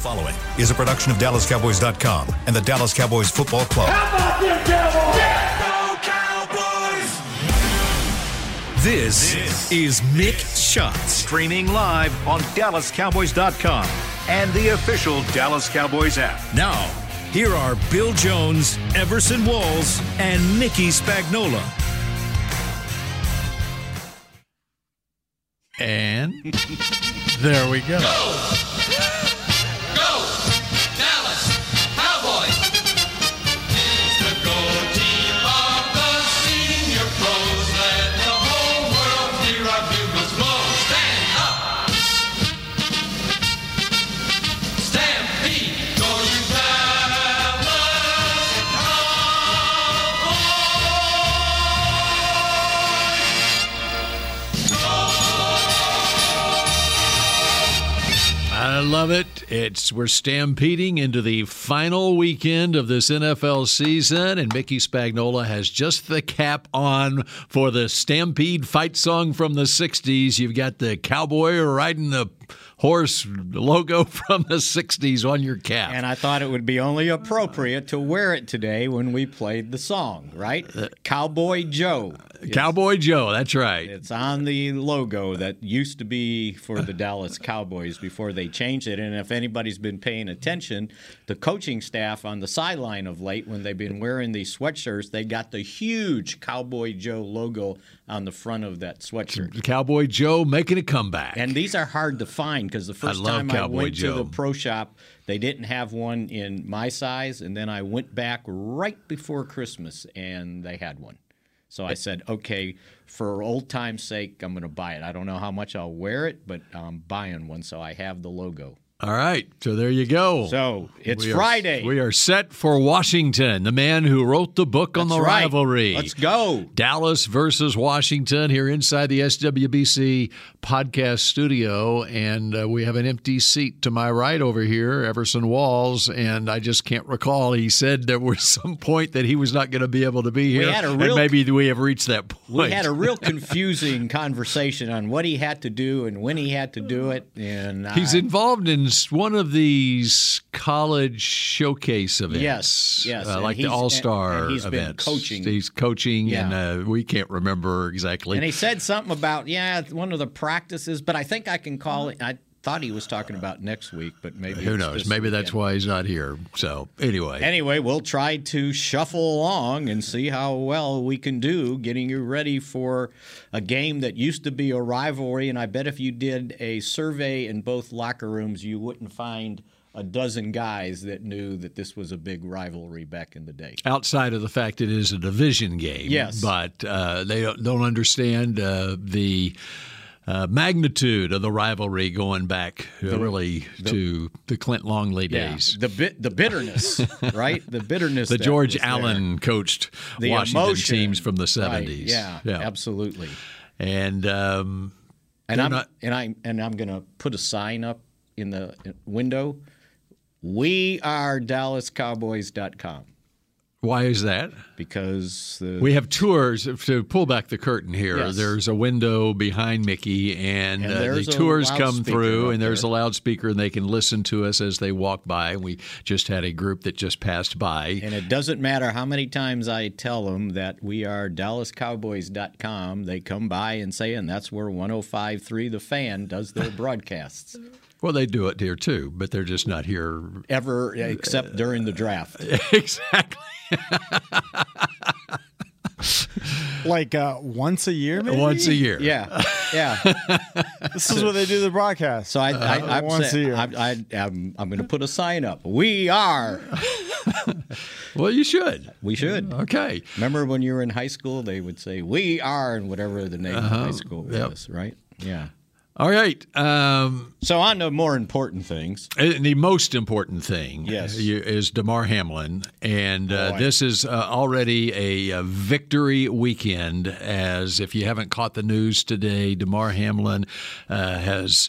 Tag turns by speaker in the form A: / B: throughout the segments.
A: following is a production of DallasCowboys.com and the Dallas Cowboys Football Club.
B: How about them Cowboys?
A: This, is Mick Shots.
C: Streaming live on DallasCowboys.com and the official Dallas Cowboys app.
A: Now, here are Bill Jones, Everson Walls, and Mickey Spagnola.
D: And there we go.
E: Go!
D: Love it. It's we're stampeding into the final weekend of this NFL season, and Mickey Spagnola has just the cap on for the Stampede fight song from the '60s. You've got the cowboy riding the horse logo from the '60s on your cap.
F: And I thought it would be only appropriate to wear it today when we played the song, right? Uh, Cowboy Joe.
D: Cowboy Joe, that's right.
F: It's on the logo that used to be for the Dallas Cowboys before they changed it. And if anybody's been paying attention, the coaching staff on the sideline of late, when they've been wearing these sweatshirts, they got the huge Cowboy Joe logo on the front of that sweatshirt.
D: Cowboy Joe making a comeback.
F: And these are hard to find because the first time I went
D: Joe.
F: to the pro shop, they didn't have one in my size, and then I went back right before Christmas, and they had one. So I said, okay, for old time's sake, I'm going to buy it. I don't know how much I'll wear it, but I'm buying one, so I have the logo.
D: All right, so there you go.
F: So it's
D: We are-
F: Friday.
D: we are set for Washington, the man who wrote the book on
F: That's
D: the
F: right.
D: rivalry.
F: Let's go.
D: Dallas versus Washington here inside the SWBC podcast studio. And uh, we have an empty seat to my right over here, Everson Walls. And I just can't recall. He said there was some point that he was not going to be able to be here.
F: had a
D: and maybe we have reached that point.
F: We had a real confusing conversation on what he had to do and when he had to do it. And
D: He's
F: I-
D: involved in s- one of these college showcase events.
F: Yes, yes,
D: uh, like the All Star
F: he's been coaching.
D: He's coaching,
F: Yeah.
D: and uh, we can't remember exactly.
F: And he said something about yeah, one of the practices, but I think I can call it. I thought he was talking about next week, but maybe
D: Who knows? Maybe that's why he's not here. So anyway,
F: Anyway, we'll try to shuffle along and see how well we can do getting you ready for a game that used to be a rivalry. And I bet if you did a survey in both locker rooms, you wouldn't find a dozen guys that knew that this was a big rivalry back in the day.
D: outside of the fact it is a division game,
F: Yes.
D: but uh, they don't, don't understand uh, the. Uh, magnitude of the rivalry going back uh, really to the Clint Longley days.
F: the bit, the bitterness, right? The bitterness.
D: The George
F: was there.
D: Allen coached
F: the
D: Washington
F: emotion.
D: teams from the
F: Right,
D: 70s.
F: Yeah, absolutely.
D: And um,
F: And I'm
D: not-
F: and I and I'm going to put a sign up in the window. We are DallasCowboys.com
D: why is that?
F: because the
D: We have tours to pull back the curtain here.
F: Yes.
D: There's a window behind Mickey, and,
F: And
D: uh, the tours come through, and there's
F: there.
D: a loudspeaker, and they can listen to us as they walk by. We just had a group that just passed by.
F: and it doesn't matter how many times I tell them that we are DallasCowboys.com. They come by and say, and that's where 105.3 The Fan does their broadcasts.
D: Well, they do it here too, but they're just not here.
F: Ever except during the draft.
D: exactly.
G: Like uh, once a year, maybe?
D: Once a year.
F: Yeah, yeah.
G: This is where they do the broadcast.
F: So I, I,
G: Uh,
F: I'm,
G: once
F: saying-
G: a year.
F: I, I, I'm, I'm going to put a sign up. We are.
D: Well, you should.
F: We should.
D: Okay.
F: Remember when you were in high school, they would say "We are" and whatever the name of high school
D: Uh-huh. Yep.
F: was, right? Yeah.
D: All right. Um,
F: So on to more important things.
D: And the most important thing
F: Yes.
D: is Damar Hamlin, and uh,
F: Boy.
D: this is uh, already a, uh victory weekend. As if you haven't caught the news today, Damar Hamlin uh, has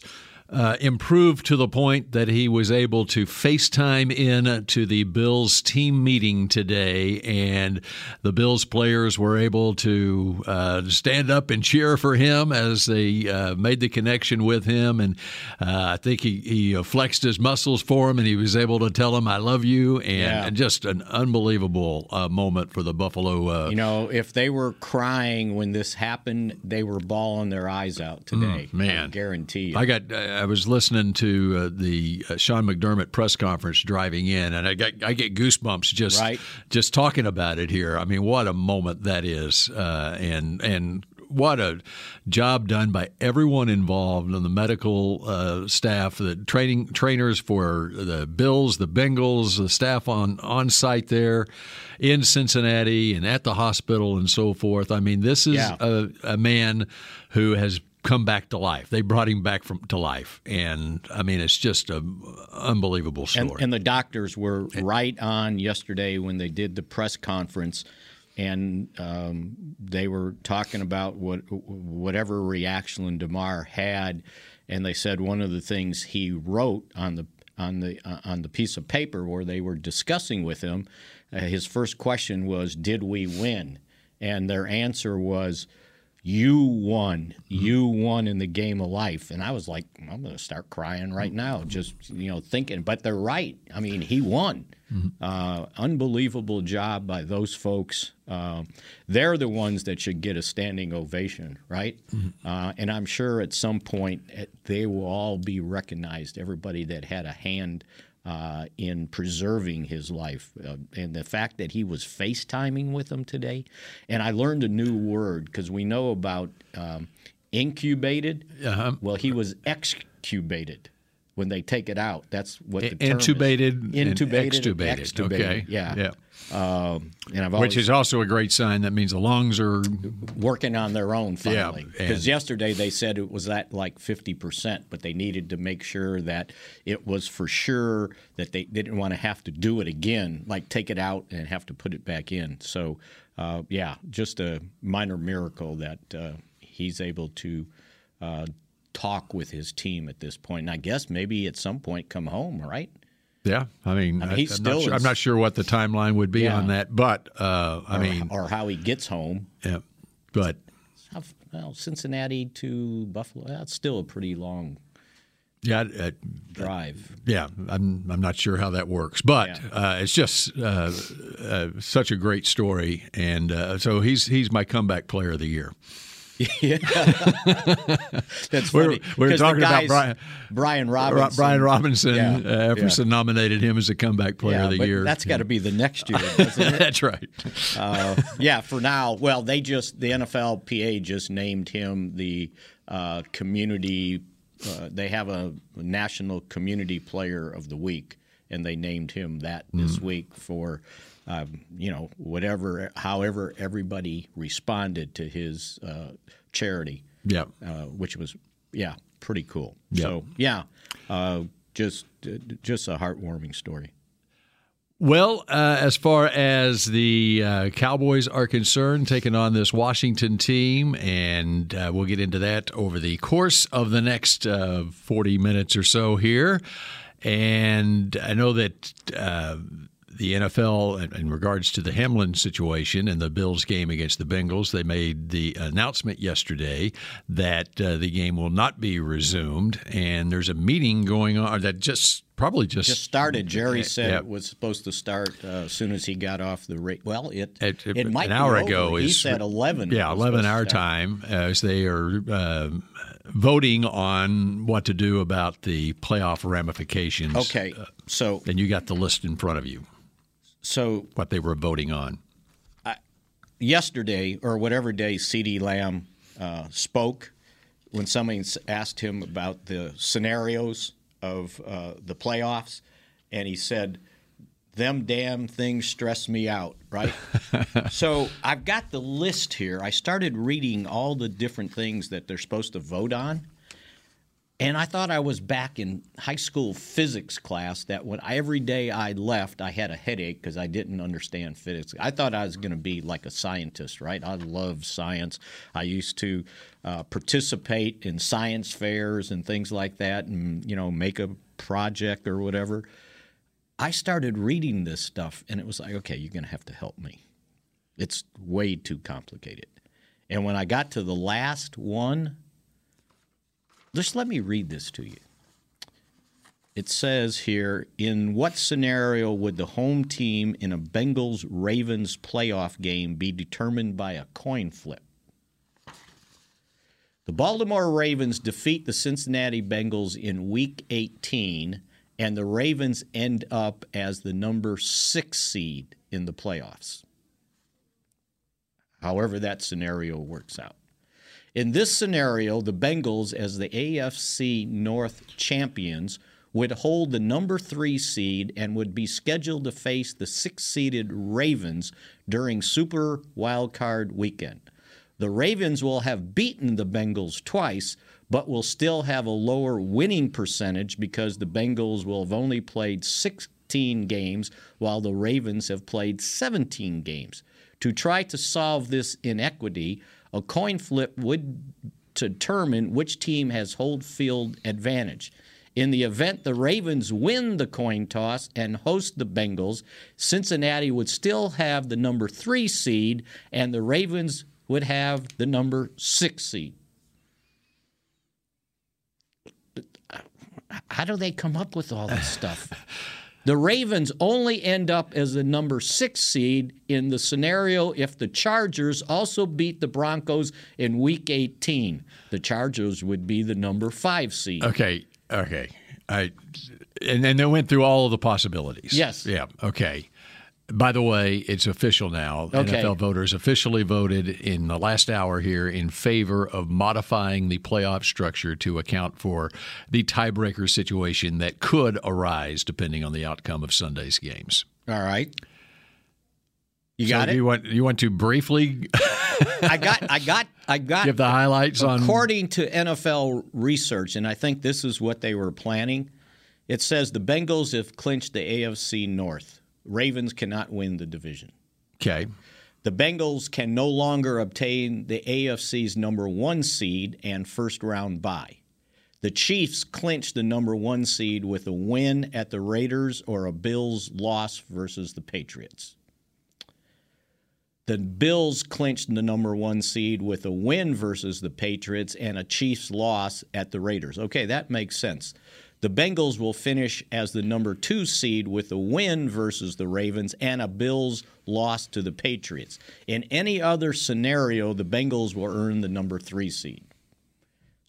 D: uh, improved to the point that he was able to FaceTime in to the Bills team meeting today, and the Bills players were able to uh, stand up and cheer for him as they uh, made the connection with him. And uh, I think he, he uh, flexed his muscles for him, and he was able to tell him, I love you. And,
F: Yeah.
D: and just an unbelievable uh, moment for the Buffalo. Uh,
F: You know, if they were crying when this happened, they were bawling their eyes out today.
D: Mm, man.
F: I guarantee you.
D: I got. I was listening to uh, the uh, Sean McDermott press conference driving in, and I got. I get goosebumps just
F: Right.
D: just talking about it here. I mean, what a moment that is, uh, and and what a job done by everyone involved in the medical uh, staff, the training trainers for the Bills, the Bengals, the staff on on site there in Cincinnati and at the hospital and so forth. I mean, this is
F: Yeah.
D: a, a man who has come back to life. They brought him back from to life, and I mean, it's just a unbelievable story.
F: And, and the doctors were right on yesterday when they did the press conference, and um, they were talking about what whatever reaction Damar had, and they said one of the things he wrote on the on the uh, on the piece of paper where they were discussing with him, uh, his first question was, "Did we win?" And their answer was. You won. You won in the game of life. And I was like, I'm going to start crying right now, just, you know, thinking. But they're right. I mean, he won. Uh, unbelievable job by those folks. Uh, they're the ones that should get a standing ovation, right? Uh, and I'm sure at some point eh, they will all be recognized, everybody that had a hand uh, in preserving his life. Uh, and the fact that he was FaceTiming with them today. And I learned a new word because we know about um, incubated.
D: Uh-huh.
F: Well, he was excubated when they take it out. That's what the
D: In-
F: term is.
D: intubated and
F: intubated,
D: extubated.
F: extubated.
D: Okay.
F: yeah,
D: Yeah.
F: Um, and I've
D: Which is also a great sign. That means the lungs are.
F: working on their own
D: Yeah,
F: finally. Because yesterday they said it was at like 50%, but they needed to make sure that it was for sure that they didn't want to have to do it again, like take it out and have to put it back in. So, uh, yeah, just a minor miracle that uh, he's able to uh, talk with his team at this point. And I guess maybe at some point come home, right?
D: Yeah, I mean,
F: I
D: am
F: still
D: not sure, not sure what the timeline would be
F: Yeah.
D: on that, but uh, I
F: Or-
D: mean,
F: or how he gets home.
D: yeah, but
F: Well, Cincinnati to Buffalo, that's still a pretty long
D: yeah,
F: drive.
D: yeah, I'm I'm not sure how that works, but
F: Yeah.
D: uh, it's just uh, uh, such a great story, and uh, so he's he's my comeback player of the year.
F: That's
D: We were-
F: funny.
D: we were
F: the
D: talking about Brian-
F: Brian
D: Ro-
F: Robinson.
D: Brian Robinson,
F: Yeah,
D: uh, Everson nominated him as a comeback player
F: Yeah,
D: of the year.
F: That's got to be the next year?
D: That's right.
F: uh, yeah, for now. Well, they just the NFLPA just named him the uh, community. Uh, they have a national community player of the week, and they named him that this
D: Mm.
F: week for. Um, you know, whatever, however, everybody responded to his uh, charity,
D: Yeah.
F: uh, which was, yeah, pretty cool.
D: Yeah.
F: So, yeah, uh, just just a heartwarming story.
D: Well, uh, as far as the uh, Cowboys are concerned, taking on this Washington team, and uh, we'll get into that over the course of the next uh, 40 minutes or so here. And I know that. Uh, the NFL, in- regards to the Hamlin situation and the Bills game against the Bengals, they made the announcement yesterday that uh, the game will not be resumed, and there's a meeting going on that just probably just
F: just started. Jerry said
D: Yeah.
F: it was supposed to start uh, as soon as he got off the rate. Well, it
D: It-
F: it,
D: it-
F: might
D: an
F: be
D: hour ago
F: He
D: is-
F: said eleven.
D: Yeah, eleven hour time as they are um voting on what to do about the playoff ramifications.
F: Okay, so
D: and you got the list in front of you.
F: So
D: What they were voting on.
F: yesterday or whatever day CeeDee Lamb uh, spoke when somebody asked him about the scenarios of uh, the playoffs, and he said, "Them damn things stress me out." Right. so I've got the list here. I started reading all the different things that they're supposed to vote on. And I thought I was back in high school physics class that when every day I left, I had a headache because I didn't understand physics. I thought I was going to be like a scientist, right? I love science. I used to uh, participate in science fairs and things like that and, you know, make a project or whatever. I started reading this stuff and it was like, okay, you're going to have to help me. It's way too complicated. And when I got to the last one, just let me read this to you. It says here In what scenario would the home team in a Bengals Ravens playoff game be determined by a coin flip? The Baltimore Ravens defeat the Cincinnati Bengals in week 18, and the Ravens end up as the number six seed in the playoffs. However, that scenario works out. In this scenario, the Bengals, as the AFC North champions, would hold the number three seed and would be scheduled to face the six seeded Ravens during Super Wildcard weekend. The Ravens will have beaten the Bengals twice, but will still have a lower winning percentage because the Bengals will have only played 16 games while the Ravens have played 17 games. To try to solve this inequity, a coin flip would determine which team has hold field advantage. In the event the Ravens win the coin toss and host the Bengals, Cincinnati would still have the number three seed, and the Ravens would have the number six seed. Uh, how do they come up with all this stuff? The Ravens only end up as the number six seed in the scenario if the Chargers also beat the Broncos in week 18. The Chargers would be the number five seed.
D: Okay, okay. I and then they went through all of the possibilities.
F: Yes.
D: Yeah. Okay. By the way, it's official now.
F: Okay.
D: NFL voters officially voted in the last hour here in favor of modifying the playoff structure to account for the tiebreaker situation that could arise depending on the outcome of Sunday's games.
F: All right. You got
D: do
F: it?
D: You want you want to briefly
F: I got I got I got
D: give the highlights on
F: According to NFL research, and I think this is what they were planning, it says the Bengals have clinched the AFC North. Ravens cannot win the division.
D: Okay.
F: The Bengals can no longer obtain the AFC's number one seed and first round bye. The Chiefs clinched the number one seed with a win at the Raiders or a Bills loss versus the Patriots. The Bills clinched the number one seed with a win versus the Patriots and a Chiefs loss at the Raiders. Okay, that makes sense. The Bengals will finish as the number two seed with a win versus the Ravens and a Bills loss to the Patriots. In any other scenario, the Bengals will earn the number three seed.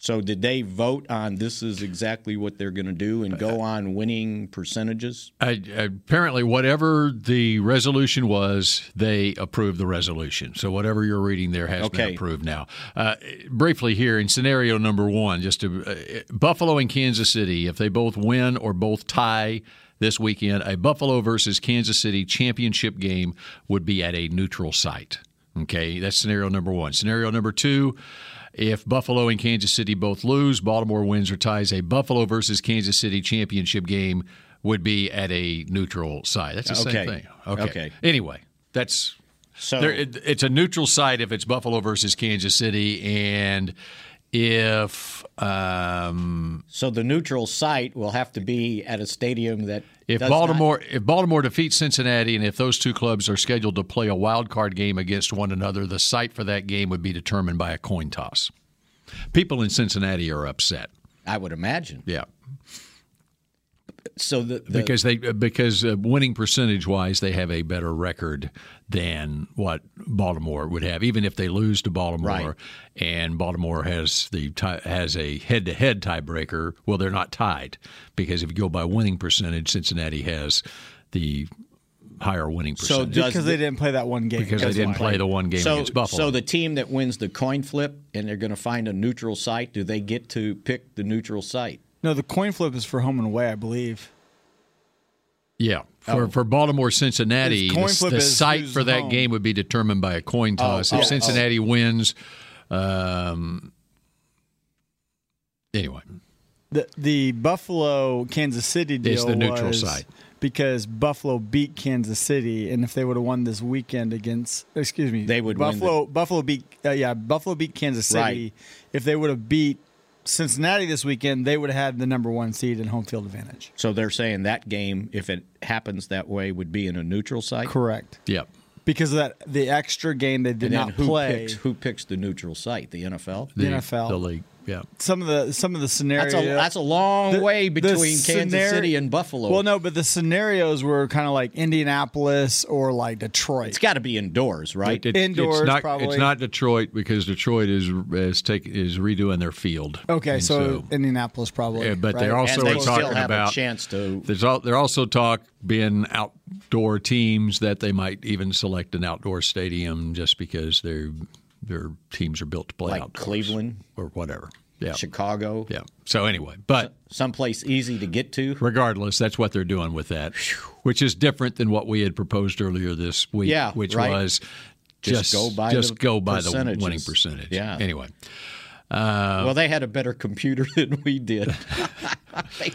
F: So, did they vote on this is exactly what they're going to do and go on winning percentages?
D: I, apparently, whatever the resolution was, they approved the resolution. So whatever you're reading there has
F: Okay.
D: been approved now. Uh, briefly here in scenario number one, just to, uh, Buffalo and Kansas City, if they both win or both tie this weekend, a Buffalo versus Kansas City championship game would be at a neutral site. Okay, that's scenario number one. Scenario number two. If Buffalo and Kansas City both lose, Baltimore wins or ties, a Buffalo versus Kansas City championship game would be at a neutral site. That's the
F: Okay.
D: same thing. Okay.
F: Okay.
D: Anyway, that's
F: So,
D: there, it, it's a neutral site if it's Buffalo versus Kansas City, and if um,
F: so the neutral site will have to be at a stadium that
D: if
F: does not-
D: Baltimore if Baltimore defeats Cincinnati, and if those two clubs are scheduled to play a wild card game against one another, the site for that game would be determined by a coin toss. People in Cincinnati are upset.
F: I would imagine.
D: Yeah.
F: So the, the
D: because they because uh, winning percentage wise they have a better record than what Baltimore would have even if they lose to Baltimore
F: Right.
D: and Baltimore has the has a head to head tiebreaker well they're not tied because if you go by winning percentage Cincinnati has the higher winning
F: So
D: percentage
F: does
G: because they didn't play that one game.
D: because they didn't
G: why.
D: play the one game
F: so,
D: against Buffalo
F: so the team that wins the coin flip and they're going to find a neutral site, do they get to pick the neutral site?
G: No, the coin flip is for home and away, I believe.
D: yeah for, for Baltimore Cincinnati the, the site for that
G: home.
D: game would be determined by a coin toss
F: oh,
D: if
F: oh.
D: Cincinnati wins um, anyway
G: The the Buffalo Kansas City deal
D: It's the neutral
G: was
D: site.
G: because Buffalo beat Kansas City, and if they would have won this weekend against, excuse me,
F: They would win
G: Buffalo. Buffalo beat, uh, yeah, Buffalo beat Kansas City.
F: Right.
G: If they would have beat Cincinnati this weekend, they would have had the number one seed and home field advantage.
F: So they're saying that game, if it happens that way, would be in a neutral site.
G: Correct.
D: Yep.
G: Because of that, the extra game they did
F: And then
G: not
F: who
G: play.
F: picks who picks the neutral site? The NFL.
G: The NFL.
D: The league. Yeah.
G: Some of the some of the scenarios.
F: That's a that's a long
G: the-
F: way between Kansas
G: scenar-
F: City and Buffalo.
G: Well, no, but the scenarios were kind of like Indianapolis or like Detroit.
F: it's got to be indoors, right?
D: It-
G: Indoors,
D: it's not,
G: probably.
D: It's not Detroit because Detroit is is take is redoing their field.
G: okay,
D: And
G: so, Indianapolis probably.
D: Yeah, but
G: they're
D: also
F: and they still
D: talking
F: have
D: about
F: a chance to.
D: There's all, they're also talk being outdoor teams that they might even select an outdoor stadium just because their their teams are built to play
F: Like
D: outdoors.
F: Cleveland?
D: or whatever. Yeah,
F: Chicago,
D: yeah. So anyway, but
F: someplace easy to get to.
D: regardless, that's what they're doing with that, which is different than what we had proposed earlier this week.
F: Yeah,
D: which
F: right.
D: was
F: Just
D: just
F: go by
D: just
F: the
D: go by the winning percentage.
F: Yeah.
D: Anyway,
F: well, uh, they had a better computer than we did.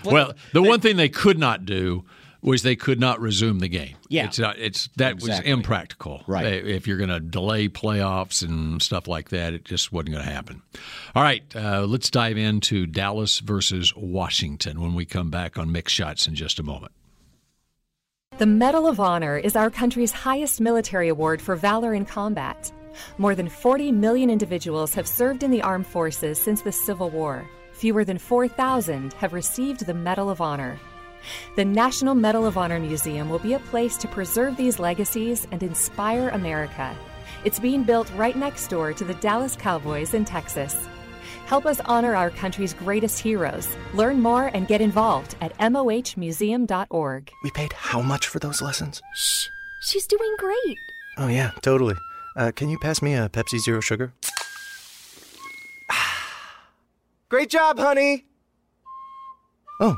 D: Well, the one thing they could not do was they could not resume the game.
F: Yeah.
D: it's not. It's that
F: Exactly.
D: was impractical.
F: Right.
D: If you're going to delay playoffs and stuff like that, it just wasn't going to happen. All right, uh, let's dive into Dallas versus Washington when we come back on Mick Shots in just a moment.
B: The Medal of Honor is our country's highest military award for valor in combat. More than 40 million individuals have served in the armed forces since the Civil War. Fewer than 4,000 have received the Medal of Honor. The National Medal of Honor Museum will be a place to preserve these legacies and inspire America. It's being built right next door to the Dallas Cowboys in Texas. Help us honor our country's greatest heroes. Learn more and get involved at mohmuseum.org.
H: We paid how much for those lessons?
I: Shh, she's doing great.
H: Oh, yeah, totally. Uh, can you pass me a Pepsi Zero Sugar? Great job, honey! Oh.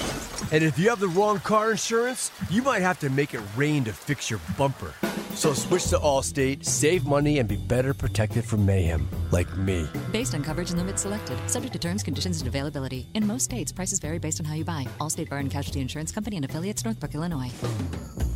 J: And if you have the wrong car insurance, you might have to make it rain to fix your bumper. So switch to Allstate, save money, and be better protected from mayhem, like me.
K: Based on coverage and limits selected, subject to terms, conditions, and availability. In most states, prices vary based on how you buy. Allstate Bar and Casualty Insurance Company and affiliates, Northbrook, Illinois.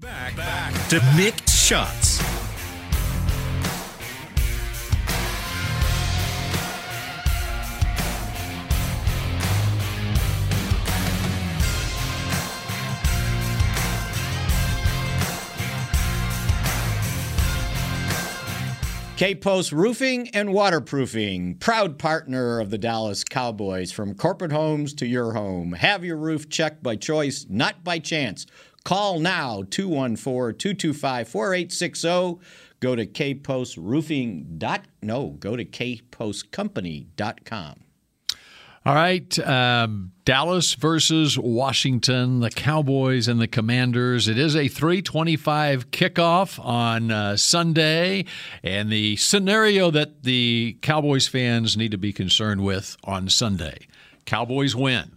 A: Back, back to Mick Shots.
F: K Post Roofing and Waterproofing, proud partner of the Dallas Cowboys. From corporate homes to your home. Have your roof checked by choice, not by chance. Call now 214 225 4860. Go to kpostroofing. dot No, go to kpostcompany.com.
D: All right, um, Dallas versus Washington, the Cowboys and the Commanders. It is a 325 kickoff on uh, Sunday, and the scenario that the Cowboys fans need to be concerned with on Sunday. Cowboys win.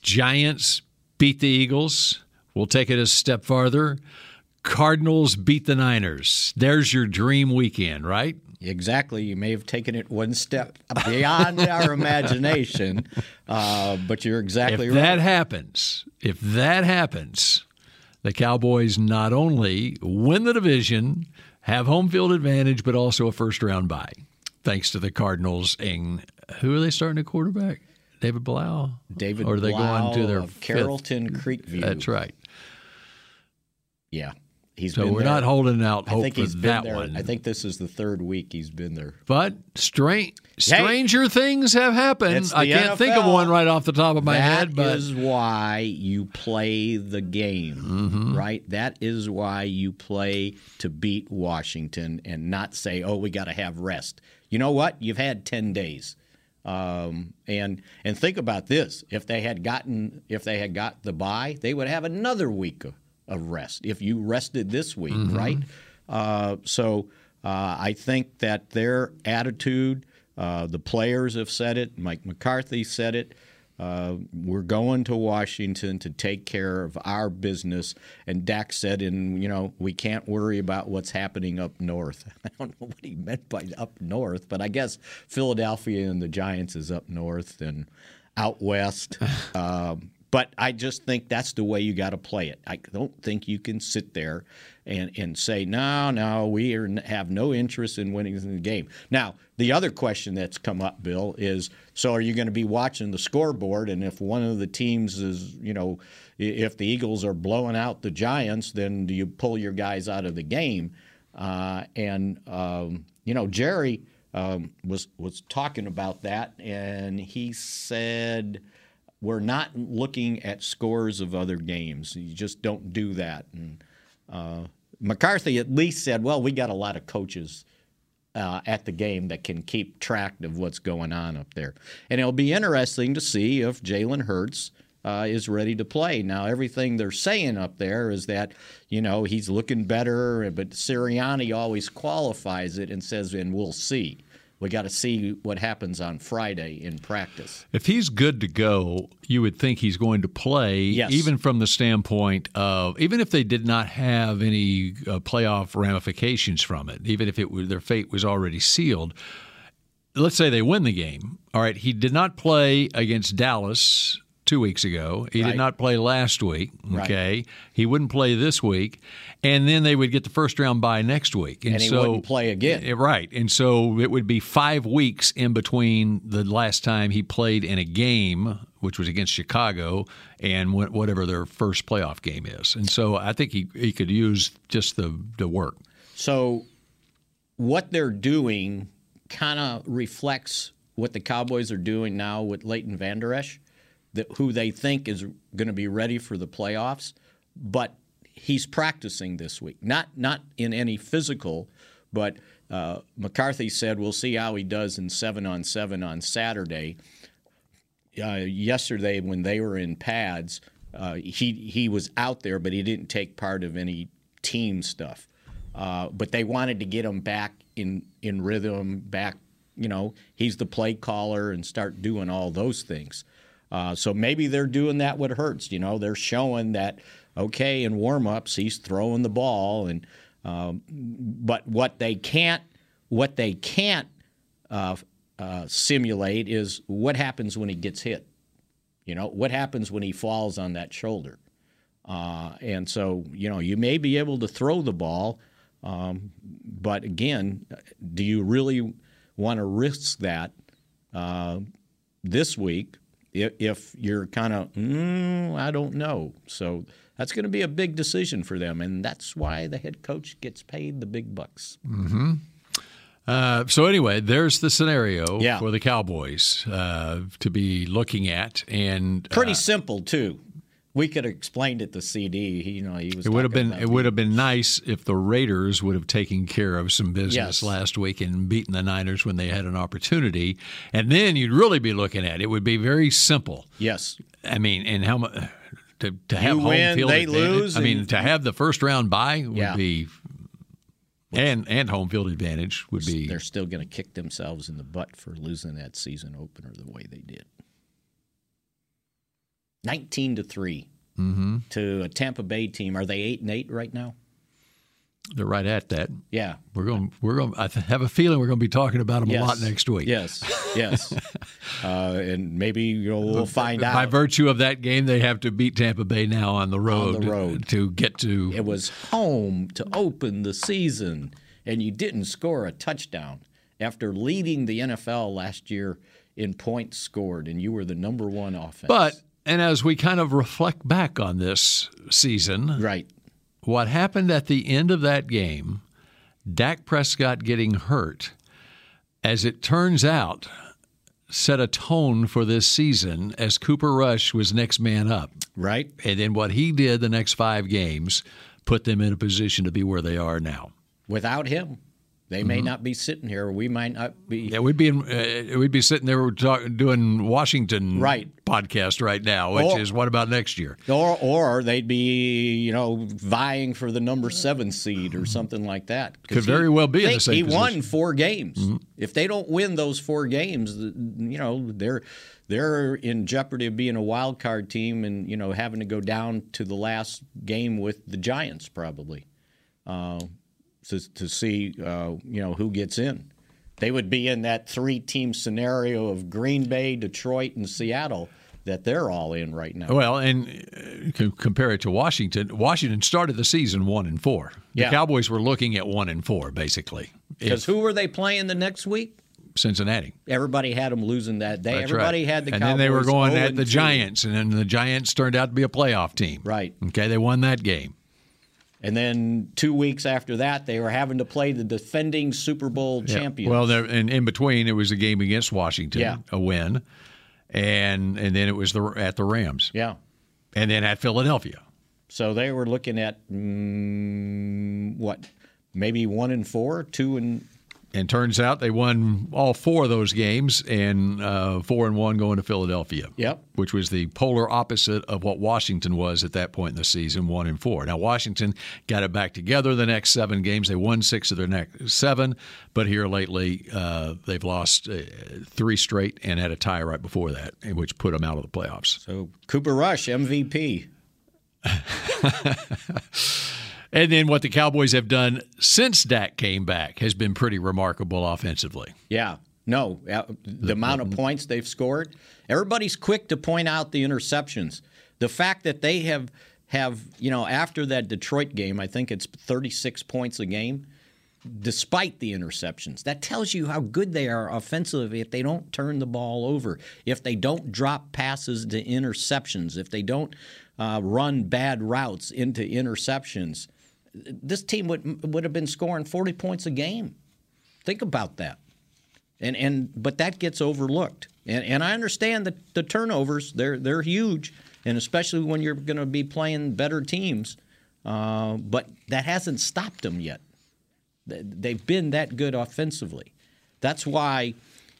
D: Giants beat the Eagles. We'll take it a step farther. Cardinals beat the Niners. There's your dream weekend, right?
F: Exactly. You may have taken it one step beyond our imagination, uh, but you're exactly
D: if
F: right.
D: If that happens, if that happens, the Cowboys not only win the division, have home field advantage, but also a first round bye, thanks to the Cardinals. And who are they starting at quarterback? David Blough.
F: David
D: or are they
F: Blough
D: going to their
F: of
D: fifth?
F: Carrollton Creekview.
D: That's right.
F: Yeah. He's
D: So
F: been
D: we're
F: there.
D: not holding out
F: I
D: hope
F: think
D: for
F: he's been
D: that
F: there.
D: one.
F: I think this is the third week he's been there.
D: But strange, stranger things have happened. I can't think of one right off the top of my
F: That
D: head, but
F: is why you play the game,
D: Mm-hmm.
F: right? That is why you play to beat Washington and not say, "Oh, we got to have rest." You know what? You've had ten days, um, and and think about this: if they had gotten, if they had got the bye, they would have another week of, of rest. If you rested this week,
D: Mm-hmm.
F: right? Uh, so uh, I think that their attitude, uh, the players have said it. Mike McCarthy said it. Uh, we're going to Washington to take care of our business. And Dak said, and you know, we can't worry about what's happening up north. I don't know what he meant by up north, but I guess Philadelphia and the Giants is up north and out west. um, but I just think that's the way you got to play it. I don't think you can sit there and, and say, no, no, we are, have no interest in winning the game. Now, the other question that's come up, Bill, is so are you going to be watching the scoreboard? And if one of the teams is, you know, if the Eagles are blowing out the Giants, then do you pull your guys out of the game? Uh, and, um, you know, Jerry um, was, was talking about that, and he said, we're not looking at scores of other games. You just don't do that. And uh, McCarthy at least said, "Well, we got a lot of coaches uh, at the game that can keep track of what's going on up there." And it'll be interesting to see if Jalen Hurts uh, is ready to play. Now, everything they're saying up there is that you know he's looking better, but Sirianni always qualifies it and says, "And we'll see." We got to see what happens on Friday in practice.
D: If he's good to go, you would think he's going to play,
F: Yes.
D: even from the standpoint of even if they did not have any uh, playoff ramifications from it, even if it were, their fate was already sealed. Let's say they win the game. All right, he did not play against Dallas two weeks ago. He
F: Right.
D: did not play last week.
F: Right.
D: Okay, he wouldn't play this week, and then they would get the first round bye next week,
F: And he
D: so
F: wouldn't play again.
D: Right. And so it would be five weeks in between the last time he played in a game, which was against Chicago, and whatever their first playoff game is. And so I think he, he could use just the, the work.
F: So, what they're doing kind of reflects what the Cowboys are doing now with Leighton Vander Esch, that who they think is going to be ready for the playoffs, but he's practicing this week. Not not in any physical, but uh, McCarthy said we'll see how he does in seven on seven on Saturday. Uh, yesterday, when they were in pads, uh, he he was out there, but he didn't take part of any team stuff. Uh, but they wanted to get him back in in rhythm, back. You know, he's the play caller and start doing all those things. Uh, so maybe they're doing that with Hurts. You know, they're showing that okay in warm-ups he's throwing the ball, and um, but what they can't what they can't uh, uh, simulate is what happens when he gets hit. You know, what happens when he falls on that shoulder. Uh, and so, you know, you may be able to throw the ball, um, but again, do you really want to risk that uh, this week if, you're kind of, mm, I don't know. So that's going to be a big decision for them, and that's why the head coach gets paid the big bucks.
D: Mm-hmm. Uh, so anyway, there's the scenario
F: Yeah.
D: for the Cowboys uh, to be looking at, and
F: Pretty
D: uh,
F: simple too. We could have explained it to CeeDee. He, you know, he was.
D: It would have been it would have been nice if the Raiders would have taken care of some business
F: Yes.
D: last week and beaten the Niners when they had an opportunity, and then you'd really be looking at it. It would be very simple.
F: Yes.
D: I mean, and how much to to have
F: You
D: home
F: win,
D: field
F: they
D: advantage.
F: lose,
D: I mean,
F: and-
D: to have the first round bye would
F: Yeah.
D: be. And and home field advantage would be
F: They're still going to kick themselves in the butt for losing that season opener the way they did. Nineteen to 3
D: hmm
F: to a Tampa Bay team. Are they eight and eight right now?
D: they're right at that.
F: Yeah.
D: We're going. We're going. I have a feeling we're going to be talking about them
F: Yes.
D: a lot next week.
F: Yes, yes, uh, and maybe you know we'll find
D: By
F: out.
D: By virtue of that game, they have to beat Tampa Bay now on the road.
F: on the road.
D: to get to.
F: It was home to open the season, and you didn't score a touchdown after leading the NFL last year in points scored, and you were the number one offense.
D: But and as we kind of reflect back on this season,
F: right,
D: what happened at the end of that game, Dak Prescott getting hurt, as it turns out, set a tone for this season as Cooper Rush was next man up.
F: Right.
D: And then what he did the next five games put them in a position to be where they are now.
F: without him, they may not be sitting here. We might not be.
D: Yeah, we'd be in, uh, we'd be sitting there talk, doing Washington
F: Right.
D: podcast right now, which
F: Or-
D: is what about next year?
F: Or, or they'd be, you know, vying for the number seven seed or something like that.
D: Could very well be in the same
F: He
D: position. Mm-hmm.
F: won four games. If they don't win those four games, you know, they're they're in jeopardy of being a wild card team and you know having to go down to the last game with the Giants probably, uh, to to see uh, you know who gets in. They would be in that three team scenario of Green Bay, Detroit, and Seattle that they're all in right now.
D: Well, and uh, compare it to Washington. Washington started the season one and four. The
F: Yeah.
D: Cowboys were looking at one and four basically.
F: Because who were they playing the next week?
D: Cincinnati.
F: Everybody had them losing that day.
D: That's
F: Everybody
D: right.
F: had the
D: and
F: Cowboys.
D: then they were going at the
F: 2.
D: Giants, and then the Giants turned out to be a playoff team.
F: Right.
D: Okay, they won that game.
F: And then two weeks after that, they were having to play the defending Super Bowl
D: Yeah.
F: champions.
D: Well, there, and in between, it was a game against Washington,
F: Yeah.
D: a win, and and then it was the at the Rams,
F: yeah.
D: and then at Philadelphia.
F: So they were looking at mm, what, maybe one and four, two and
D: And turns out they won all four of those games, and uh, four and one going to Philadelphia.
F: Yep.
D: Which was the polar opposite of what Washington was at that point in the season, one and four. Now Washington got it back together the next seven games. They won six of their next seven, but here lately uh, they've lost uh, three straight and had a tie right before that, which put them out of the playoffs.
F: so Cooper Rush MVP.
D: And then what the Cowboys have done since Dak came back has been pretty remarkable offensively.
F: Yeah. No, the amount of points they've scored. Everybody's quick to point out the interceptions. The fact that they have have you know after that Detroit game, I think it's 36 points a game, despite the interceptions. That tells you how good they are offensively. If they don't turn the ball over, if they don't drop passes to interceptions, if they don't uh, run bad routes into interceptions, this team would would have been scoring 40 points a game. Think about that and and but that gets overlooked. And and I understand that the turnovers they're they're huge, and especially when you're going to be playing better teams. Uh, but that hasn't stopped them yet. They- They've been that good offensively. That's why,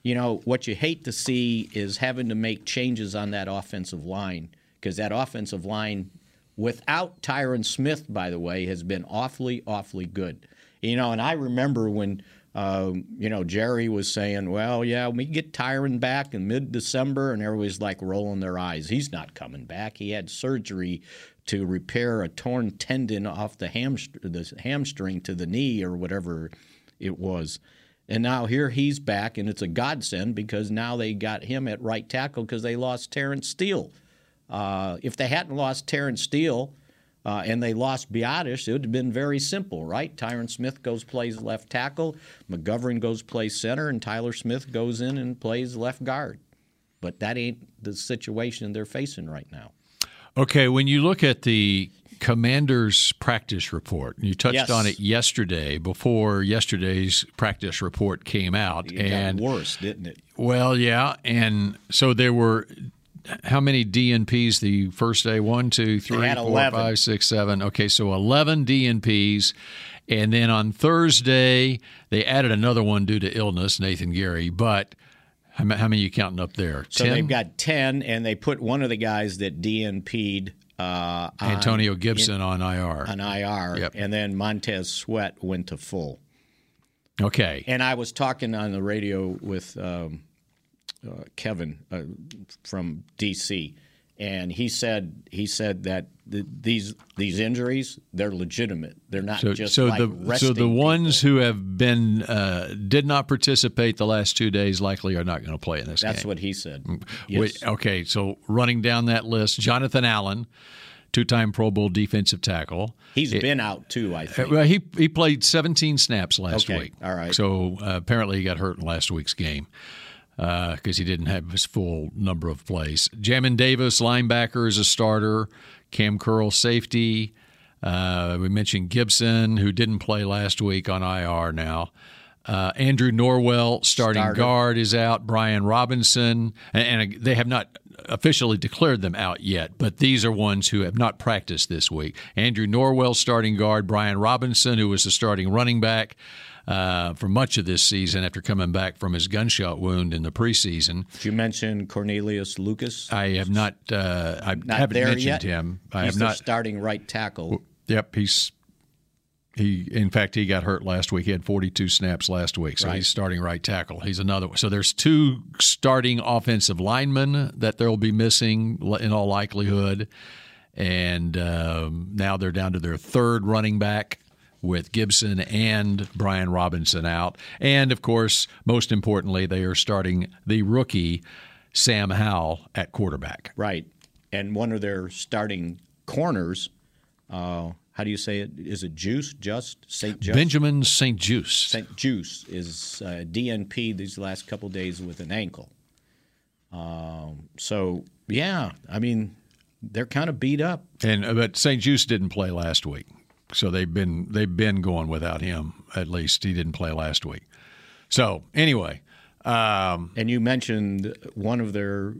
F: you know, what you hate to see is having to make changes on that offensive line because that offensive line, without Tyron Smith, by the way, has been awfully, awfully good. You know, and I remember when, um, you know, Jerry was saying, well, yeah, we get Tyron back in mid December, and everybody's like rolling their eyes. He's not coming back. He had surgery to repair a torn tendon off the, hamstr- the hamstring to the knee or whatever it was. And now here he's back, and it's a godsend because now they got him at right tackle because they lost Terence Steele. Uh, if they hadn't lost Terence Steele uh, and they lost Biadasz, it would have been very simple, right? Tyron Smith goes plays left tackle, McGovern goes plays center, and Tyler Smith goes in and plays left guard. But that ain't the situation they're facing right now.
D: Okay, when you look at the commander's practice report, you touched
F: Yes.
D: on it yesterday before yesterday's practice report came out.
F: It
D: and
F: got worse, didn't it?
D: Well, yeah, and so there were how many DNPs the first day? One, two, three, four,
F: 11.
D: five, six, seven. Okay, so 11 DNPs. And then on Thursday, they added another one due to illness, Nathan Gary. But how, many are you counting up there?
F: So they've got 10, and they put one of the guys that DNP'd uh, on-
D: Antonio Gibson on IR.
F: on IR,
D: Yep.
F: and then Montez Sweat went to full.
D: Okay.
F: And I was talking on the radio with um, uh, Kevin uh, from DC, and he said he said that th- these these injuries they're legitimate. They're not
D: So,
F: just
D: so
F: like
D: the so the ones who have been uh, did not participate the last two days likely are not going to play in this game.
F: That's
D: game.
F: what he said.
D: Wait, okay, so running down that list, Jonathan Allen, two-time Pro Bowl defensive tackle.
F: He's
D: It-
F: been out too. I
D: Uh,
F: think.
D: Well, he he played 17 snaps last
F: Okay,
D: week.
F: all right.
D: So uh, apparently he got hurt in last week's game because he didn't have his full number of plays. Jamin Davis, linebacker, is a starter. Cam Curl, safety. Uh, we mentioned Gibson, who didn't play last week on IR now. Uh, Andrew Norwell, starting
F: Starter.
D: guard, is out. Brian Robinson, and, and they have not officially declared them out yet, but these are ones who have not practiced this week. Andrew Norwell, starting guard. Brian Robinson, who was the starting running back uh, for much of this season after coming back from his gunshot wound in the preseason.
F: Did you mention Cornelius Lucas?
D: I have not. Uh, I
F: Not
D: haven't mentioned
F: yet.
D: him. I
F: He's
D: have not.
F: starting right tackle.
D: Yep, he's he. In fact, he got hurt last week. He had 42 snaps last week, so
F: Right.
D: he's starting right tackle. He's another one. So there's two starting offensive linemen that they'll be missing in all likelihood, and um, now they're down to their third running back. With Gibson and Brian Robinson out. And of course, most importantly, they are starting the rookie Sam Howell at quarterback.
F: Right. And one of their starting corners, uh, how do you say it? Is it Juice? Just? St. Just?
D: Benjamin St. Juice.
F: St. Juice is uh, DNP these last couple days with an ankle. Um, so, yeah, I mean, they're kind of beat up.
D: And uh, but St. Juice didn't play last week, so they've been they've been going without him. At least he didn't play last week. So anyway, um,
F: And you mentioned one of their,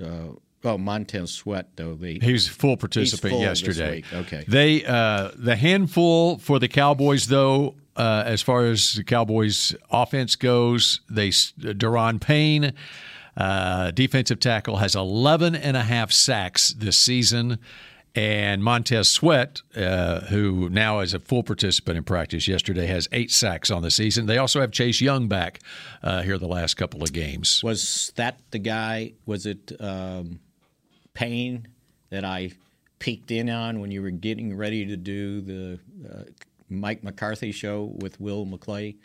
F: uh, oh, Montez Sweat, though. They,
D: he was full
F: he's
D: participant
F: full this
D: yesterday.
F: Okay.
D: They uh, the handful for the Cowboys though. Uh, as far as the Cowboys offense goes, they Daron Payne, uh, defensive tackle, has 11 and a half sacks this season. And Montez Sweat, uh, who now is a full participant in practice yesterday, has eight sacks on the season. They also have Chase Young back uh, here the last couple of games.
F: Was that the guy? Was it um, Payne that I peeked in on when you were getting ready to do the uh, Mike McCarthy show with Will McClay?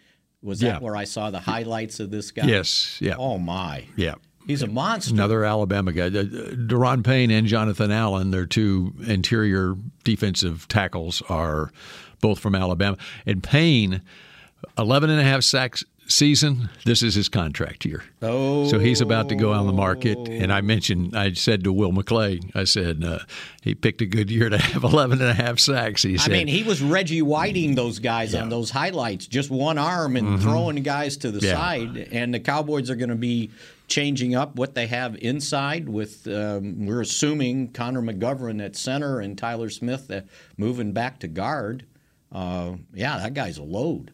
F: Was that
D: Yeah.
F: where I saw the highlights of this guy?
D: Yes, yeah.
F: Oh my,
D: Yeah.
F: He's a monster.
D: Another Alabama guy. Uh, Daron Payne and Jonathan Allen, their two interior defensive tackles, are both from Alabama. And Payne, 11 and a half sacks season. This is his contract year.
F: Oh.
D: So he's about to go on the market. And I mentioned, I said to Will McClay, I said, uh, he picked a good year to have 11 and a half sacks. He said.
F: I mean, he was Reggie Whiting those guys on those highlights, just one arm and throwing guys to the
D: Mm-hmm. Yeah.
F: side. And the Cowboys are going to be changing up what they have inside. With um, we're assuming Connor McGovern at center and Tyler Smith uh, moving back to guard. Uh, yeah, that guy's a load.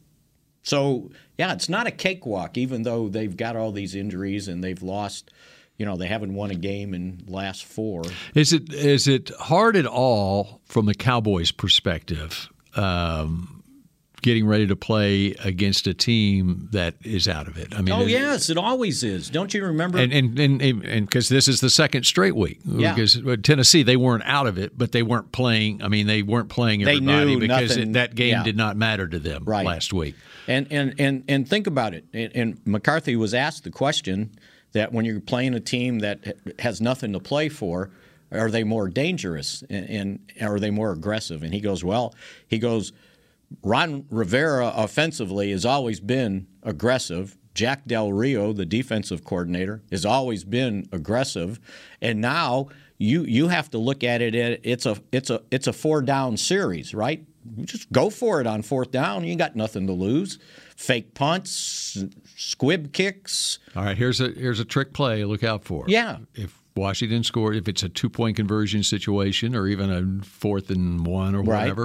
F: So yeah, it's not a cakewalk. Even though they've got all these injuries and they've lost. You know, they haven't won a game in last four.
D: Is it is it hard at all from the Cowboys' perspective, um, getting ready to play against a team that is out of it? I mean,
F: oh
D: it-
F: yes, it always is. Don't you remember?
D: and and and because this is the second straight week.
F: Yeah.
D: Because uh, Tennessee, they weren't out of it, but they weren't playing. I mean, they weren't playing everybody because it, that game
F: yeah.
D: did not matter to them
F: Right.
D: last week.
F: And and and and think about it. And, and McCarthy was asked the question that when you're playing a team that has nothing to play for, are they more dangerous and, and are they more aggressive? And he goes, well, he goes, Ron Rivera offensively has always been aggressive. Jack Del Rio, the defensive coordinator, has always been aggressive, and now you you have to look at it. It's a it's a it's a four down series, right? Just go for it on fourth down. You got nothing to lose. Fake punts, squib kicks.
D: All right, here's a here's a trick play. Look out for.
F: Yeah.
D: If Washington scores, if it's a two point conversion situation or even a fourth and one or
F: Right.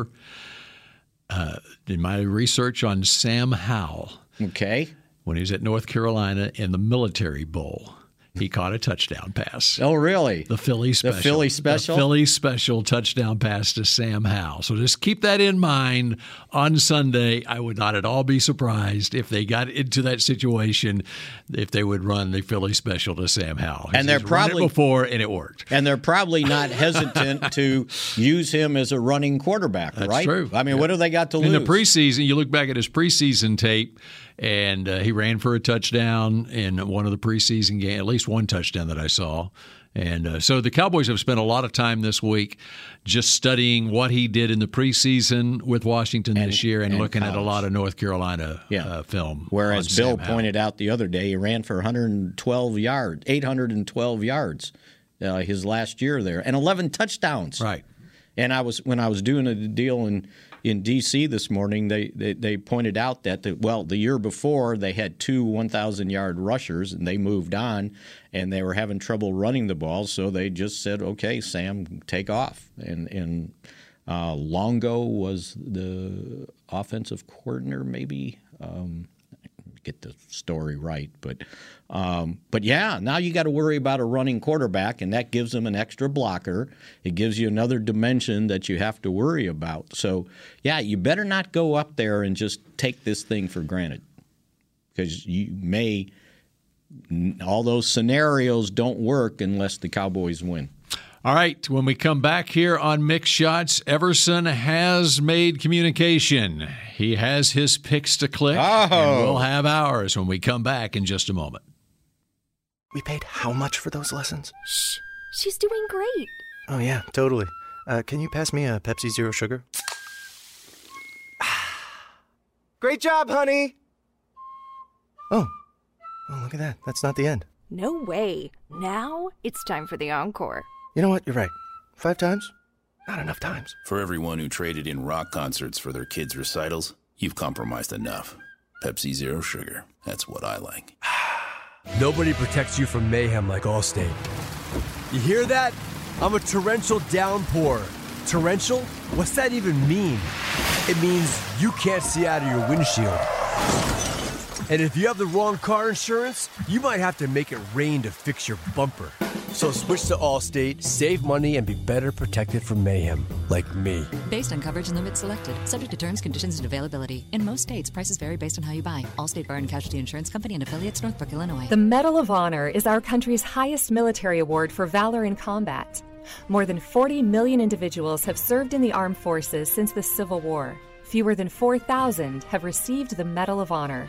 D: Uh, in my research on Sam Howell,
F: okay,
D: when he was at North Carolina in the Military Bowl, he caught a touchdown pass.
F: Oh, really?
D: The Philly special.
F: The Philly special?
D: The Philly special touchdown pass to Sam Howell. So just keep that in mind on Sunday. I would not at all be surprised if they got into that situation if they would run the Philly special to Sam Howell.
F: And they're
D: He's run it
F: probably-
D: before and it worked.
F: And they're probably not hesitant to use him as a running quarterback,
D: That's
F: right?
D: true.
F: I mean,
D: Yeah.
F: what do they got to
D: in
F: lose?
D: In the preseason, you look back at his preseason tape, and uh, he ran for a touchdown in one of the preseason games, at least one touchdown that I saw. And uh, so the Cowboys have spent a lot of time this week just studying what he did in the preseason with Washington this year and,
F: and
D: looking at a lot of North Carolina uh, film.
F: Whereas Bill pointed out the other day, he ran for 112 yards, 812 yards uh, his last year there, and 11 touchdowns.
D: Right.
F: And I was when I was doing a deal in in D.C. this morning, they they, they pointed out that the, well the year before they had two 1,000 yard rushers and they moved on, and they were having trouble running the ball, so they just said, okay, Sam, take off, and and. Uh, Longo was the offensive coordinator, maybe. Um, get the story right, but um, but yeah, now you got to worry about a running quarterback, and that gives them an extra blocker. It gives you another dimension that you have to worry about. So yeah, you better not go up there and just take this thing for granted, because you may all those scenarios don't work unless the Cowboys win.
D: All right, when we come back here on Mick Shots, Everson has made communication. He has his picks to click, and
H: Oh.
D: we'll have ours when we come back in just a moment.
H: We paid how much for those lessons?
I: Shh, she's doing great.
H: Oh, yeah, totally. Uh, can you pass me a Pepsi Zero Sugar? Great job, honey! Oh. Oh, look at that. That's not the end.
I: No way. Now it's time for the encore.
H: You know what? You're right. Five times? Not enough times.
L: For everyone who traded in rock concerts for their kids' recitals, you've compromised enough. Pepsi Zero Sugar. That's what I like.
J: Nobody protects you from mayhem like Allstate. You hear that? I'm a torrential downpour. Torrential? What's that even mean? It means you can't see out of your windshield. And if you have the wrong car insurance, you might have to make it rain to fix your bumper. So switch to Allstate, save money, and be better protected from mayhem, like me.
K: Based on coverage and limits selected, subject to terms, conditions, and availability. In most states, prices vary based on how you buy. Allstate Bar and Casualty Insurance Company and affiliates, Northbrook, Illinois.
B: The Medal of Honor is our country's highest military award for valor in combat. More than 40 million individuals have served in the armed forces since the Civil War. Fewer than 4,000 have received the Medal of Honor.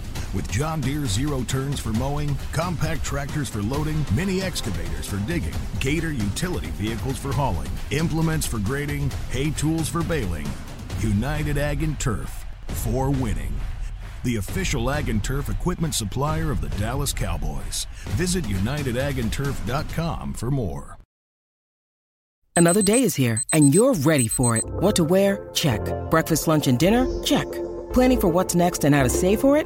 M: With John Deere zero turns for mowing, compact tractors for loading, mini excavators for digging, Gator utility vehicles for hauling, implements for grading, hay tools for baling. United Ag and Turf for winning. The official Ag and Turf equipment supplier of the Dallas Cowboys. Visit UnitedAgAndTurf.com for more.
N: Another day is here, and you're ready for it. What to wear? Check. Breakfast, lunch, and dinner? Check. Planning for what's next and how to save for it?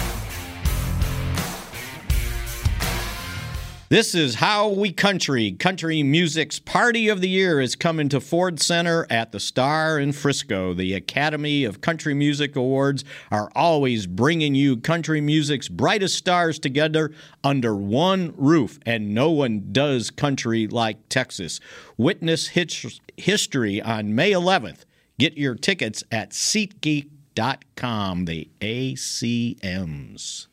F: This is How We Country. Country music's party of the year is coming to Ford Center at the Star in Frisco. The Academy of Country Music Awards are always bringing you country music's brightest stars together under one roof, and no one does country like Texas. Witness his- history on May 11th. Get your tickets at SeatGeek.com, the ACMs.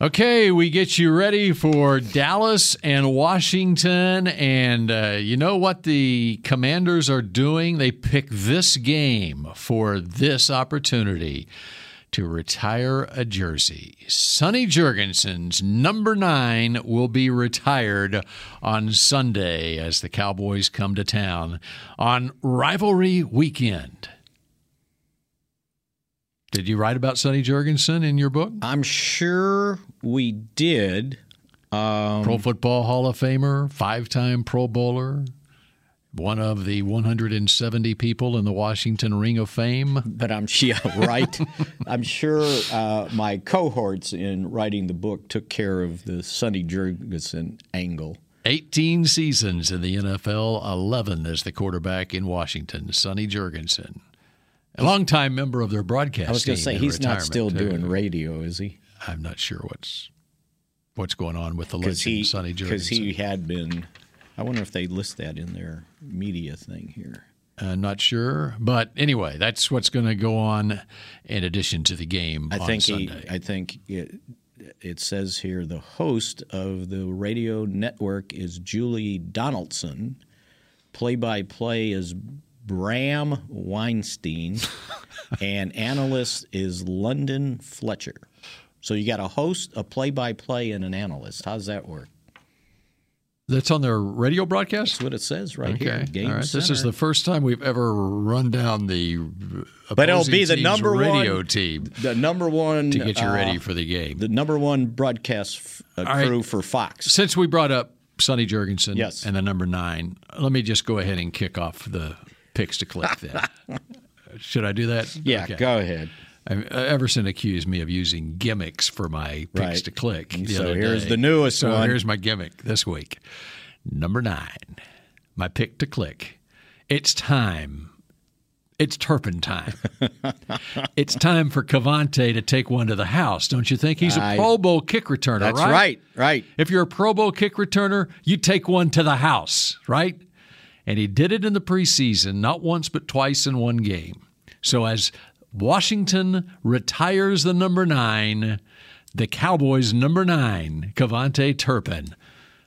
D: Okay, we get you ready for Dallas and Washington. And uh, you know what the commanders are doing? They pick this game for this opportunity to retire a jersey. Sonny Jurgensen's number nine will be retired on Sunday as the Cowboys come to town on rivalry weekend. Did you write about Sonny Jurgensen in your book?
F: I'm sure we did. Um,
D: Pro Football Hall of Famer, five time Pro Bowler, one of the 170 people in the Washington Ring of Fame.
F: But I'm yeah, right. I'm sure uh, my cohorts in writing the book took care of the Sonny Jurgensen angle.
D: 18 seasons in the NFL, 11 as the quarterback in Washington, Sonny Jurgensen. A longtime member of their broadcast
F: I was going to say he's not still
D: too.
F: doing radio, is he?
D: I'm not sure what's what's going on with the legend
F: he
D: Sonny
F: because he had been. I wonder if they list that in their media thing here.
D: I'm not sure, but anyway, that's what's going to go on in addition to the game
F: I
D: on
F: think he,
D: Sunday.
F: I think it, it says here the host of the radio network is Julie Donaldson. Play by play is Bram Weinstein, and analyst is London Fletcher. So you got a host, a play by play, and an analyst. How does that work?
D: That's on their radio broadcast.
F: That's what it says right
D: okay.
F: here. Game
D: All right. This is the first time we've ever run down the.
F: But it'll be the number
D: radio
F: one
D: team
F: the number one
D: to get you
F: uh,
D: ready for the game.
F: the number one broadcast uh,
D: All right.
F: crew for Fox.
D: Since we brought up Sonny Jurgensen
F: Yes.
D: and the number nine, let me just go ahead and kick off the picks to click then. Should I do that?
F: Yeah,
D: Okay.
F: go ahead.
D: I- uh, Everson accused me of using gimmicks for my picks
F: Right.
D: to click.
F: So here's
D: day.
F: the newest
D: so
F: one.
D: here's my gimmick this week. Number nine, my pick to click. It's time. It's turpentine. it's time for KaVontae to take one to the house, don't you think? He's a Pro Bowl kick returner,
F: That's
D: right?
F: right, right.
D: If you're a Pro Bowl kick returner, you take one to the house, right? And he did it in the preseason, not once but twice in one game. So as Washington retires the number nine, the Cowboys number nine, KaVontae Turpin,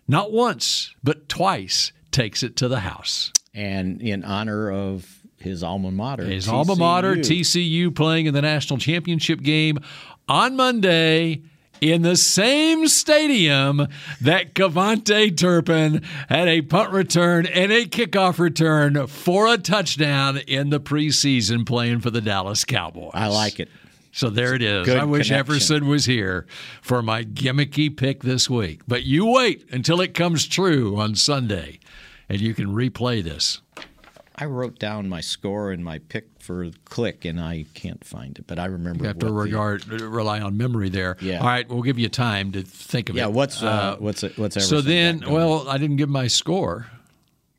D: not once but twice takes it to the house.
F: And in honor of his alma mater,
D: His alma mater, TCU, playing in the national championship game on Monday in the same stadium that KaVontae Turpin had a punt return and a kickoff return for a touchdown in the preseason playing for the Dallas Cowboys.
F: I like it.
D: So there it is.
F: Good
D: I wish
F: connection.
D: Everson was here for my gimmicky pick this week. But you wait until it comes true on Sunday and you can replay this.
F: I wrote down my score and my pick for click, and I can't find it, but I remember.
D: You have to
F: what the-
D: regard rely on memory there.
F: Yeah.
D: All right, we'll give you time to think of
F: Yeah,
D: it. Yeah.
F: What's, uh, what's it- what's
D: so then? Well, I didn't give my score.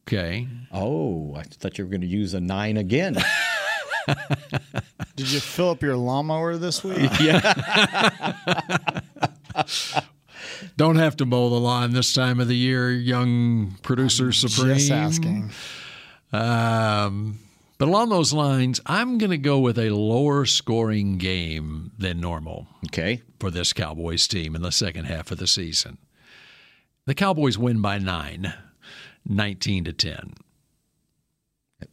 D: Okay.
F: Oh, I thought you were going to use a nine again.
G: Did you fill up your lawnmower this week? yeah.
D: Don't have to mow the lawn this time of the year, young producer supreme.
G: Just asking.
D: Um, but along those lines, I'm going to go with a lower scoring game than normal.
F: Okay.
D: For this Cowboys team in the second half of the season. The Cowboys win by nine, 19 to 10.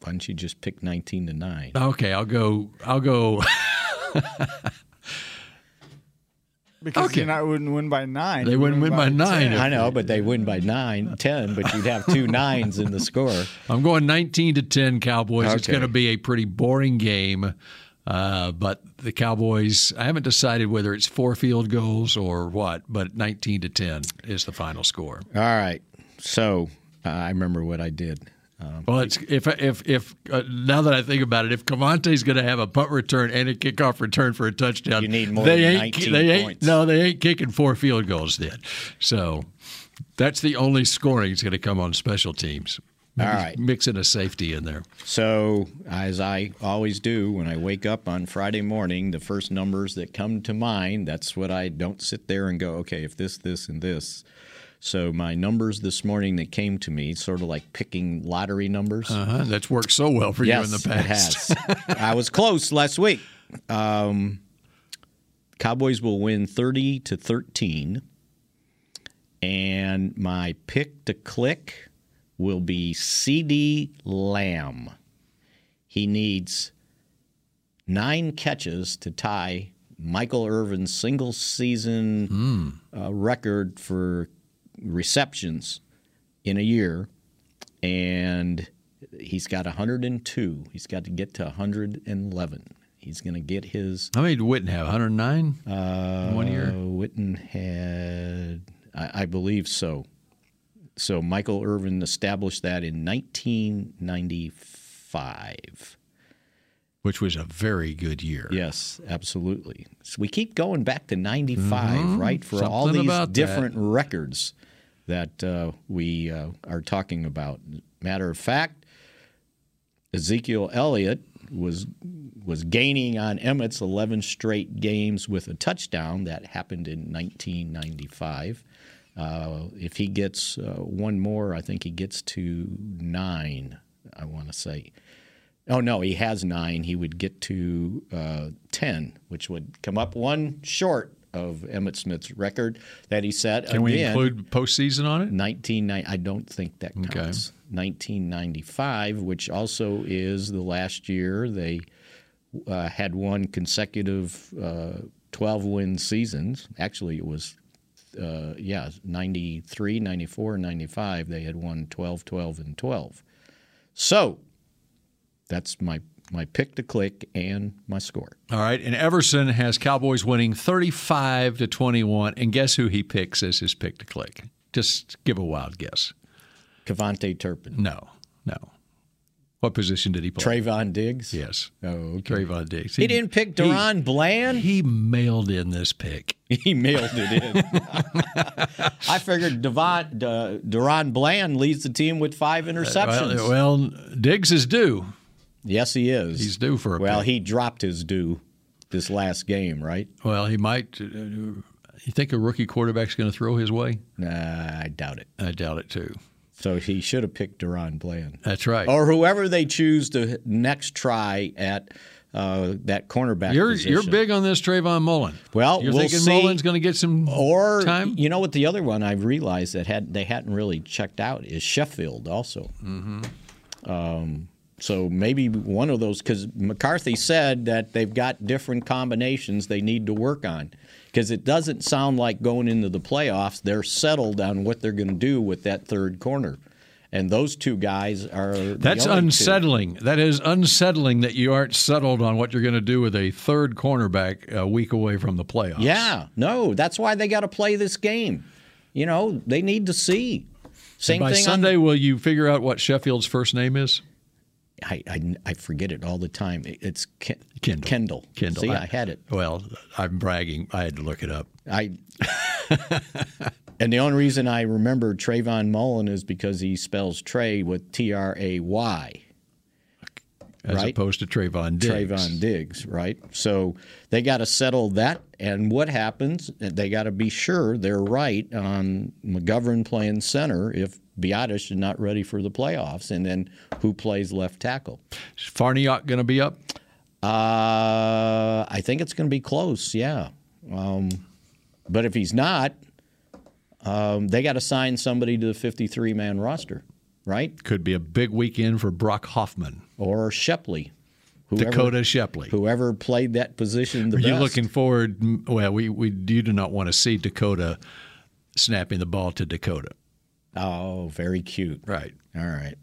F: Why don't you just pick nineteen to nine?
D: Okay, I'll go. I'll go.
G: Because
D: Okay.
G: you're not wouldn't win by nine.
D: They
G: you'd
D: wouldn't win by nine
F: I know, but they win by nine, ten. But you'd have two nines in the score.
D: I'm going 19 to 10 Cowboys. It's going to be a pretty boring game. Uh, but the Cowboys, I haven't decided whether it's four field goals or what, but 19 to 10 is the final score.
F: All right. So uh, I remember what I did. Um,
D: Well, it's if if if uh, now that I think about it, if KaVontae's going to have a punt return and a kickoff return for a touchdown,
F: You need more
D: they
F: than
D: ain't
F: 19
D: they ain't
F: points.
D: no they ain't kicking four field goals then. So that's the only scoring that's going to come on special teams.
F: All right.
D: mixing a safety in there.
F: So, as I always do when I wake up on Friday morning, the first numbers that come to mind, that's what I don't sit there and go, okay, if this, this, and this. So, my numbers this morning that came to me, sort of like picking lottery numbers.
D: Uh-huh. That's worked so well for
F: yes,
D: you in the past.
F: It has. I was close last week. Um, Cowboys will win 30 to 13. And my pick to click will be CeeDee Lamb. He needs nine catches to tie Michael Irvin's single season uh, record for receptions in a year. And he's got 102. He's got to get to 111. He's going to get his.
D: How many did Witten have? 109
F: Uh,
D: one year?
F: Witten had, I, I believe so. So Michael Irvin established that in 1995.
D: Which was a very good year.
F: Yes, absolutely. So we keep going back to 95,
D: Mhm.
F: right? For all these
D: about that.
F: different records that uh, we uh, are talking about. Matter of fact, Ezekiel Elliott was was gaining on Emmitt's 11 straight games with a touchdown. That happened in 1995. Uh, if he gets uh, one more, I think he gets to nine. I want to say. Oh no, he has nine. He would get to uh, ten, which would come up one short of Emmitt Smith's record that he set.
D: Can we include postseason on it?
F: 1990. I don't think that counts. 1995, which also is the last year they uh, had one consecutive uh, 12 win seasons. Actually, it was. Uh, yeah, 93, 94, 95, they had won 12, 12, and 12. So that's my, my pick to click and my score.
D: All right, and Everson has Cowboys winning 35 to 21, and guess who he picks as his pick to click? Just give a wild guess.
F: KaVontae Turpin.
D: No, no. What position did he play?
F: Trevon Diggs?
D: Yes.
F: Oh, okay.
D: Trevon Diggs.
F: He didn't pick DaRon Bland?
D: He mailed in this pick.
F: He mailed it in. I figured Devon, De, DaRon Bland leads the team with five uh, interceptions.
D: Well, well, Diggs is due.
F: Yes, he is.
D: He's due for a
F: Well,
D: pick.
F: he dropped his due this last game, right?
D: Well, he might. Uh, you think a rookie quarterback's going to throw his way?
F: Nah, I doubt it.
D: I doubt it too.
F: So he should have picked DaRon Bland.
D: That's right.
F: Or whoever they choose to next try at uh, that cornerback
D: You're
F: position.
D: you're big on this Trayvon Mullen.
F: Well,
D: you're
F: we'll
D: thinking
F: see.
D: Mullen's going to get some
F: or
D: time.
F: you know what the other one I've realized that had they hadn't really checked out is Sheffield also.
D: Mm-hmm.
F: Um, so maybe one of those because McCarthy said that they've got different combinations they need to work on because it doesn't sound like going into the playoffs they're settled on what they're going to do with that third corner, and those two guys are
D: That's
F: only two.
D: unsettling. That is unsettling that you aren't settled on what you're going to do with a third cornerback a week away from the playoffs.
F: Yeah, no, that's why they got to play this game. You know, they need to see. Same
D: By
F: thing
D: Sunday,
F: on.
D: will you figure out what Sheffield's first name is?
F: I, I, I forget it all the time. It's Ken,
D: Kendall.
F: Kendall.
D: Kendall.
F: See, I, had it.
D: Well, I'm bragging. I had to look it up.
F: I. and the only reason I remember Trayvon Mullen is because he spells Trey with T R A Y.
D: As
F: Right.
D: opposed to Trevon Diggs.
F: Trevon Diggs, right? So they got to settle that. And what happens? They got to be sure they're right on McGovern playing center if Biadasz is not ready for the playoffs. And then who plays left tackle?
D: Is Farniok going to be up?
F: Uh, I think it's going to be close, yeah. Um, but if he's not, um, they got to sign somebody to the 53 man roster, right?
D: Could be a big weekend for Brock Hoffman.
F: Or Shepley.
D: Dakota Shepley.
F: Whoever played that position the
D: Are
F: best.
D: you looking forward? Well, we, we you do not want to see Dakota snapping the ball to Dakota.
F: Oh, very cute.
D: Right.
F: All right.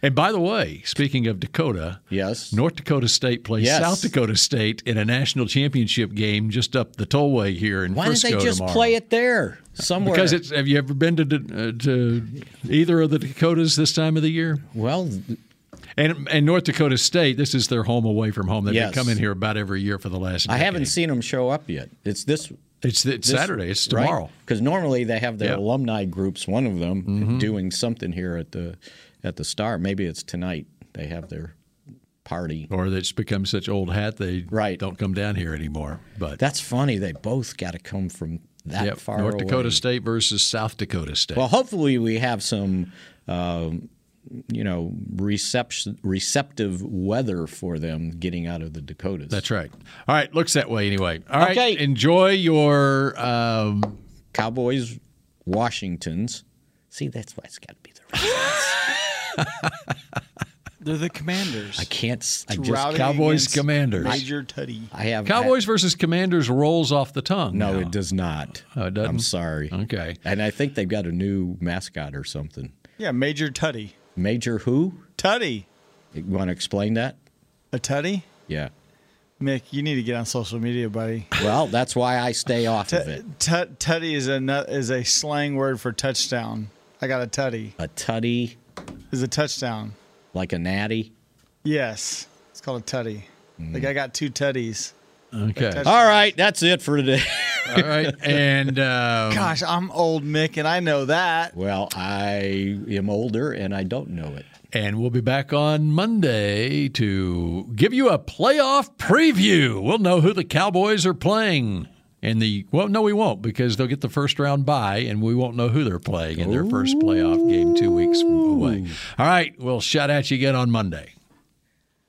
D: And by the way, speaking of Dakota,
F: yes,
D: North Dakota State plays
F: Yes.
D: South Dakota State in a national championship game just up the tollway here in
F: Why didn't they just
D: tomorrow.
F: play it there somewhere?
D: Because it's. Have you ever been to uh, to either of the Dakotas this time of the year?
F: Well,
D: and and North Dakota State, this is their home away from home. They've
F: Yes.
D: been coming here about every year for the last.
F: I haven't seen them show up yet. It's this.
D: It's, it's Saturday. It's tomorrow.
F: Because normally they have their
D: Yeah.
F: alumni groups. One of them
D: Mhm.
F: doing something here at the at the Star. Maybe it's tonight. They have their party.
D: Or it's become such old hat they right. don't come down here anymore. But
F: That's funny. They both got to come from that
D: Yep,
F: far
D: North
F: away.
D: Dakota State versus South Dakota State.
F: Well, hopefully we have some um, you know, reception, receptive weather for them getting out of the Dakotas.
D: That's right. All right, looks that way anyway. All right,
F: Okay.
D: enjoy your um,
F: Cowboys, Washingtons. See, that's why it's got to be the
G: They're the Commanders.
F: I can't. s- I
G: It's
F: just
D: Cowboys Commanders.
G: Major Tuddy.
F: I have
D: Cowboys versus Commanders rolls off the tongue.
F: No,
D: now.
F: it does not.
D: Oh, it doesn't?
F: I'm sorry.
D: Okay.
F: And I think they've got a new mascot or something.
G: Yeah, Major Tuddy.
F: Major who?
G: Tuddy.
F: You want to explain that?
G: A Tuddy?
F: Yeah.
G: Mick, you need to get on social media, buddy.
F: Well, that's why I stay off of it.
G: Tut tutty is a nu- is a slang word for touchdown. I got a tutty.
F: A tutty,
G: Is a touchdown.
F: like a natty.
G: Yes, it's called a tutty. Like mm. I got two tutties.
D: Okay.
F: All right, that's it for today.
D: All right. And um,
G: Gosh, I'm old, Mick, and I know that.
F: Well, I am older and I don't know it.
D: And we'll be back on Monday to give you a playoff preview. We'll know who the Cowboys are playing. In the well, no, we won't because they'll get the first round bye, and we won't know who they're playing in their first playoff game two weeks away. All right, we'll shout at you again on Monday.